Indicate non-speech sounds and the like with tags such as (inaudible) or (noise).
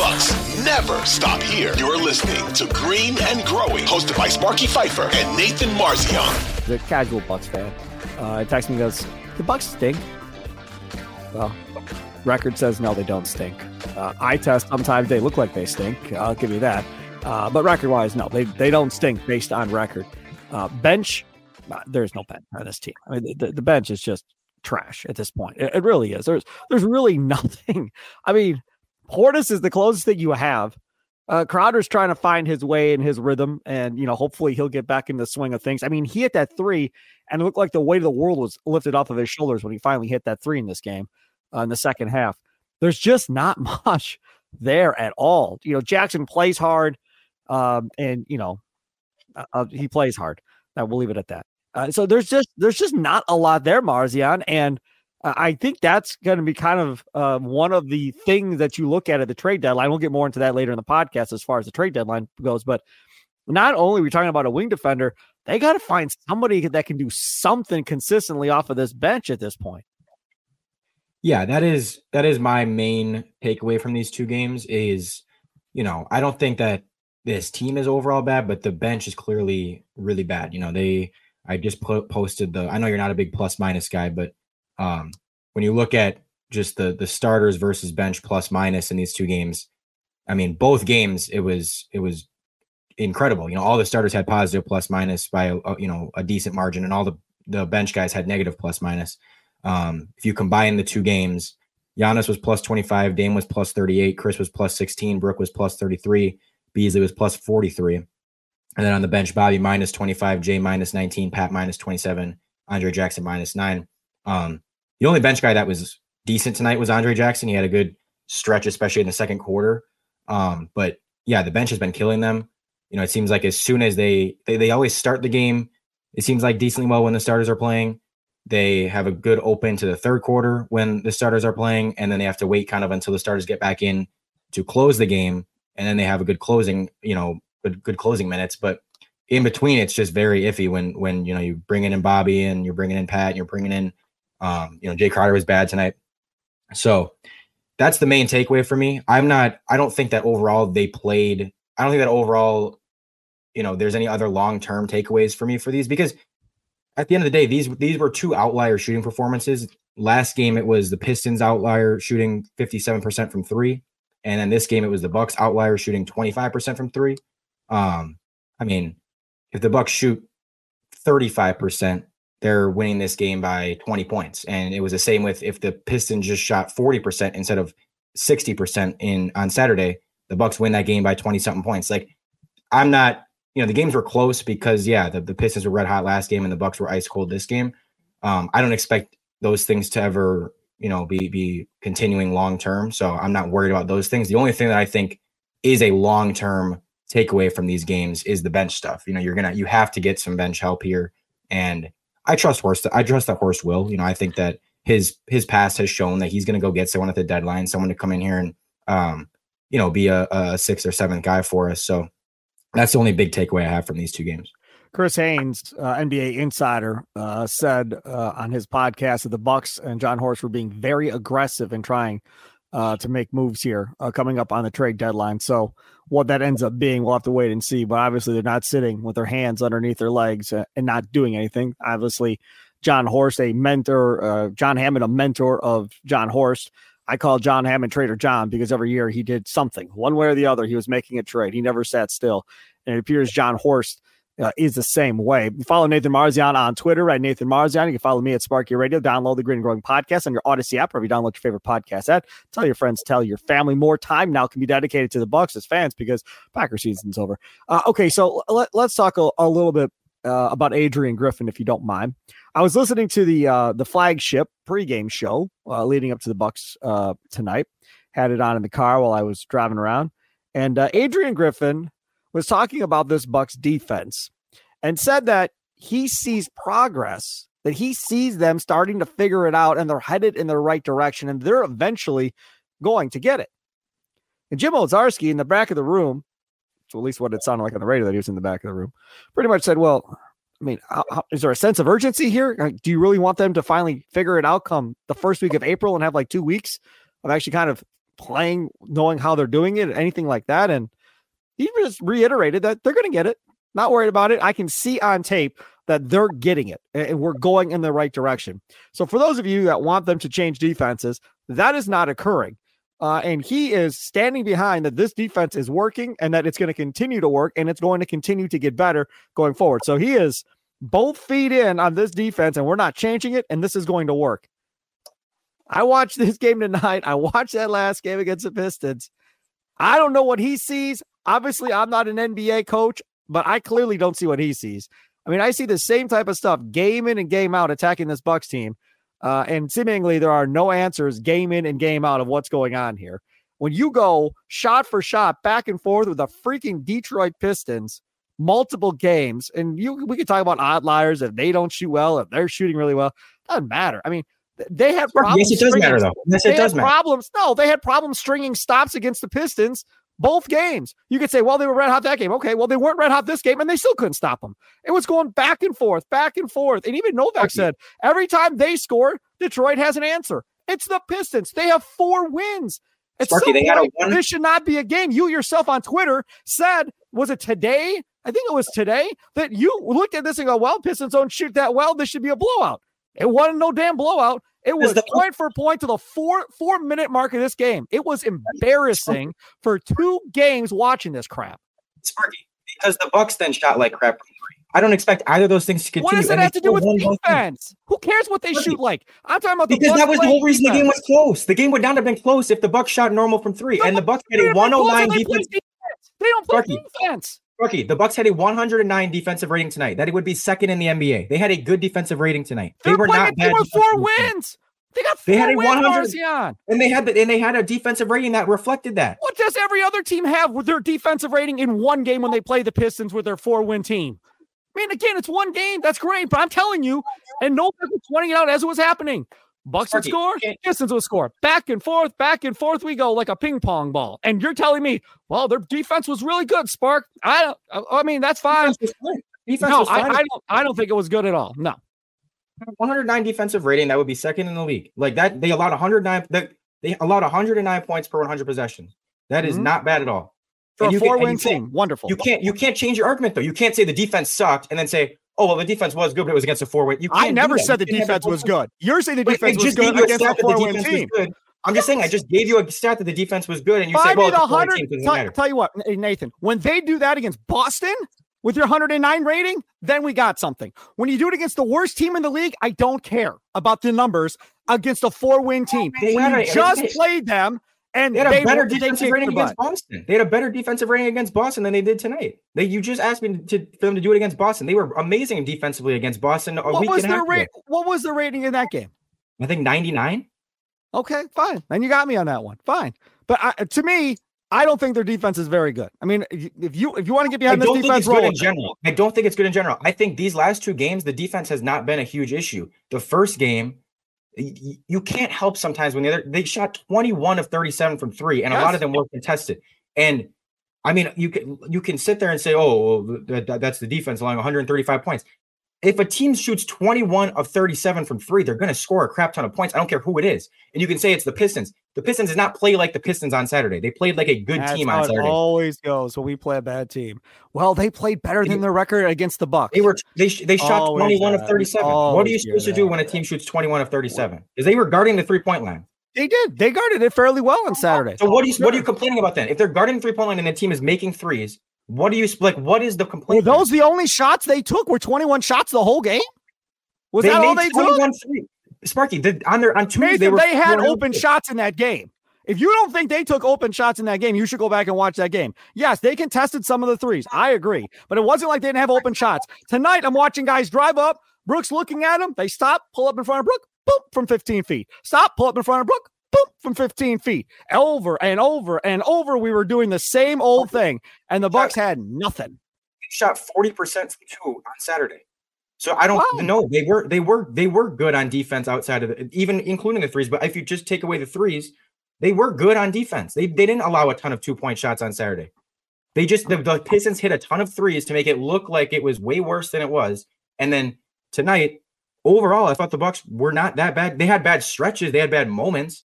Bucks never stop here. You're listening to Green and Growing, hosted by Sparky Fifer and Nathan Marzion. The casual Bucks fan uh, texts me goes, "The Bucks stink." Well, record says no, they don't stink. Uh, eye test sometimes they look like they stink. I'll give you that. Uh, but record wise, no, they they don't stink based on record. Uh, bench, uh, there's no bench on this team. I mean, the, the bench is just trash at this point. It, it really is. There's there's really (laughs) nothing. I mean, Portis is the closest thing you have. Uh, Crowder's trying to find his way and his rhythm, and you know, hopefully he'll get back in the swing of things. I mean, he hit that three, and it looked like the weight of the world was lifted off of his shoulders when he finally hit that three in this game uh, in the second half. There's just not (laughs) much there at all. You know, Jackson plays hard, um, and you know, uh, uh he plays hard. I will leave it at that. Uh, so there's just there's just not a lot there, Marzion, and I think that's going to be kind of uh, one of the things that you look at at the trade deadline. We'll get more into that later in the podcast as far as the trade deadline goes. But not only are we talking about a wing defender, they got to find somebody that can do something consistently off of this bench at this point. Yeah, that is that is my main takeaway from these two games. Is you know I don't think that this team is overall bad, but the bench is clearly really bad. You know they I just po- posted the. I know you're not a big plus minus guy, but um, when you look at just the the starters versus bench plus minus in these two games, I mean, both games it was it was incredible. You know, all the starters had positive plus minus by a, you know a decent margin, and all the the bench guys had negative plus minus. Um, if you combine the two games, Giannis was plus 25, Dame was plus 38, Chris was plus 16, Brook was plus 33, Beasley was plus 43. And then on the bench, Bobby minus 25, Jay minus 19, Pat minus 27, Andre Jackson minus nine. Um, the only bench guy that was decent tonight was Andre Jackson. He had a good stretch, especially in the second quarter. Um, but yeah, the bench has been killing them. You know, it seems like as soon as they, they they always start the game, it seems like decently well when the starters are playing. They have a good open to the third quarter when the starters are playing, and then they have to wait kind of until the starters get back in to close the game, and then they have a good closing, you know, good good closing minutes. But in between, it's just very iffy when when you know you bring in Bobby and you're bringing in Pat, and you're bringing in um, you know, Jay Crowder was bad tonight. So that's the main takeaway for me. I'm not, I don't think that overall they played, I don't think that overall, you know, there's any other long term takeaways for me for these because at the end of the day, these these were two outlier shooting performances. Last game it was the Pistons outlier shooting 57% from three. And then this game it was the Bucks outlier shooting 25% from three. Um, I mean, if the Bucks shoot 35%, they're winning this game by 20 points. And it was the same with if the Pistons just shot 40% instead of 60% in on Saturday, the Bucks win that game by 20 something points. Like I'm not, you know, the games were close because yeah, the, the Pistons were red hot last game and the Bucks were ice cold this game. Um, I don't expect those things to ever, you know, be be continuing long term. So I'm not worried about those things. The only thing that I think is a long term takeaway from these games is the bench stuff. You know, you're gonna you have to get some bench help here. And I trust Horst. I trust that Horst will. You know, I think that his his past has shown that he's going to go get someone at the deadline, someone to come in here and um, you know, be a, a sixth or seventh guy for us. So that's the only big takeaway I have from these two games. Chris Haynes, uh, NBA insider, uh, said uh, on his podcast that the Bucks and Jon Horst were being very aggressive in trying uh, to make moves here uh, coming up on the trade deadline. So what that ends up being, we'll have to wait and see. But obviously, they're not sitting with their hands underneath their legs uh, and not doing anything. Obviously, Jon Horst, a mentor, uh, John Hammond, a mentor of Jon Horst. I call John Hammond Trader John because every year he did something, one way or the other. He was making a trade. He never sat still. And it appears Jon Horst uh, is the same way. Follow Nathan Marzion on Twitter at Nathan Marzion. You can follow me at Sparky Radio. Download the Green and Growing Podcast on your Audacy app, or you download your favorite podcast app. Tell your friends, tell your family. More time now can be dedicated to the Bucks as fans because Packer season's over. Uh, okay, so let, us talk a, a, little bit uh, about Adrian Griffin, if you don't mind. I was listening to the uh, the flagship pregame show uh, leading up to the Bucks uh, tonight. Had it on in the car while I was driving around, and Adrian Griffin was talking about this Bucks defense and said that he sees progress, that he sees them starting to figure it out and they're headed in the right direction and they're eventually going to get it. And Jim Owczarski in the back of the room, so at least what it sounded like on the radio that he was in the back of the room, pretty much said, Well, I mean, how, how, is there a sense of urgency here? Do you really want them to finally figure it out come the first week of April and have like two weeks of actually kind of playing, knowing how they're doing it, anything like that. And he just reiterated that they're going to get it. Not worried about it. I can see on tape that they're getting it and we're going in the right direction. So, for those of you that want them to change defenses, that is not occurring. Uh, and he is standing behind that this defense is working and that it's going to continue to work and it's going to continue to get better going forward. So, he is both feet in on this defense and we're not changing it and this is going to work. I watched (laughs) this game tonight. I watched that last game against the Pistons. I don't know what he sees. Obviously, I'm not an NBA coach, but I clearly don't see what he sees. I mean, I see the same type of stuff game in and game out attacking this Bucks team. Uh, and seemingly there are no answers game in and game out of what's going on here. When you go shot for shot back and forth with the freaking Detroit Pistons, multiple games, and you we could talk about outliers if they don't shoot well, if they're shooting really well, doesn't matter. I mean, they had problems. Yes, it does matter though. Yes, it does matter. Problems. No, they had problems stringing stops against the Pistons both games. You could say, well, they were red hot that game. Okay, well, they weren't red hot this game, and they still couldn't stop them. It was going back and forth, back and forth. And even Novak said every time they score, Detroit has an answer. It's the Pistons. They have four wins. At Sparky, some point, one- this should not be a game. You yourself on Twitter said, was it today? I think it was today that you looked at this and go, well, Pistons don't shoot that well. This should be a blowout. It wasn't no damn blowout. It was the point for point to the four four minute mark of this game. It was embarrassing for two games watching this crap. Sparky, because the Bucks then shot like crap from three. I don't expect either of those things to continue. What does that have to do with defense? Who cares what they shoot like? I'm talking about the because Bucks that was the whole reason defense. the game was close. The game would not have been close if the Bucks shot normal from three, no, and the Bucks had a 109 defense. defense. They don't play Sparky, defense. Rookie, the Bucks had a 109 defensive rating tonight. That it would be second in the NBA. They had a good defensive rating tonight. They They're were not bad. With four wins. They got four they had a 100 and they had the, and they had a defensive rating that reflected that. What does every other team have with their defensive rating in one game when they play the Pistons with their four win team? I mean, again, it's one game. That's great, but I'm telling you, and nobody was pointing it out as it was happening. Bucks would score, Pistons would score. Back and forth, back and forth we go like a ping pong ball. And you're telling me, well, their defense was really good, Spark. I don't I mean, that's fine. Defense no, I, I, don't I don't think it was good at all. No. 109 defensive rating, that would be second in the league. Like that, they allowed 109 they allowed 109 points per 100 possessions. That is mm-hmm. not bad at all. For and a four-win team, wonderful. You can't you can't change your argument though. You can't say the defense sucked and then say, oh well, the defense was good, but it was against a four win. You I never said the defense was good. You're saying the defense was good against a four win team. I'm just saying, I just gave you a stat that the defense was good, and you said, "Well, 100, team, tell, tell you what, Nathan, when they do that against Boston with your 109 rating, then we got something. When you do it against the worst team in the league, I don't care about the numbers against a four-win team. When you just played them and they had a better defensive rating against Boston. They had a better defensive rating against Boston than they did tonight. They you just asked me to, for them to do it against Boston. They were amazing defensively against Boston what was their rate? What was the rating in that game? I think 99. Okay, fine. Then you got me on that one. Fine. But I, to me, I don't think their defense is very good. I mean, if you if you want to get behind this defense, good in general. I don't think it's good in general. I think these last two games, the defense has not been a huge issue. The first game, you can't help sometimes when the other they shot 21 of 37 from three, and yes. a lot of them were contested. And I mean, you can you can sit there and say, "Oh, well, that, that's the defense allowing 135 points." if a team shoots 21 of 37 from three, they're going to score a crap ton of points. I don't care who it is. And you can say it's the Pistons. The Pistons did not play like the Pistons on Saturday. They played like a good That's team on Saturday. always goes when we play a bad team. Well, they played better than their record against the Bucks. They were they they shot always 21 that. of 37. Always what are you supposed to do when a team shoots 21 of 37? Because they were guarding the three point line. They did. They guarded it fairly well on Saturday. So what are you what are you complaining about then? If they're guarding the three point line and the team is making threes, what do you like? What is the complaint? Were those the only shots they took? Were 21 shots the whole game? Was they that all they took? Three. Sparky did on their on Tuesday. they, they had open shots in that game. If you don't think they took open shots in that game, you should go back and watch that game. Yes, they contested some of the threes. I agree. But it wasn't like they didn't have open shots. Tonight, I'm watching guys drive up. Brooks looking at them. They stop, pull up in front of Brook, boom, from 15 feet. Stop, pull up in front of Brook, boom, from 15 feet. Over and over and over, we were doing the same old thing. And the Bucks had nothing. They Shot 40% from two on Saturday. So I don't wow. know. They were they were they were good on defense outside of the, even including the threes. But if you just take away the threes, they were good on defense. They they didn't allow a ton of two point shots on Saturday. They just the, the Pistons hit a ton of threes to make it look like it was way worse than it was. And then tonight, overall, I thought the Bucks were not that bad. They had bad stretches, they had bad moments,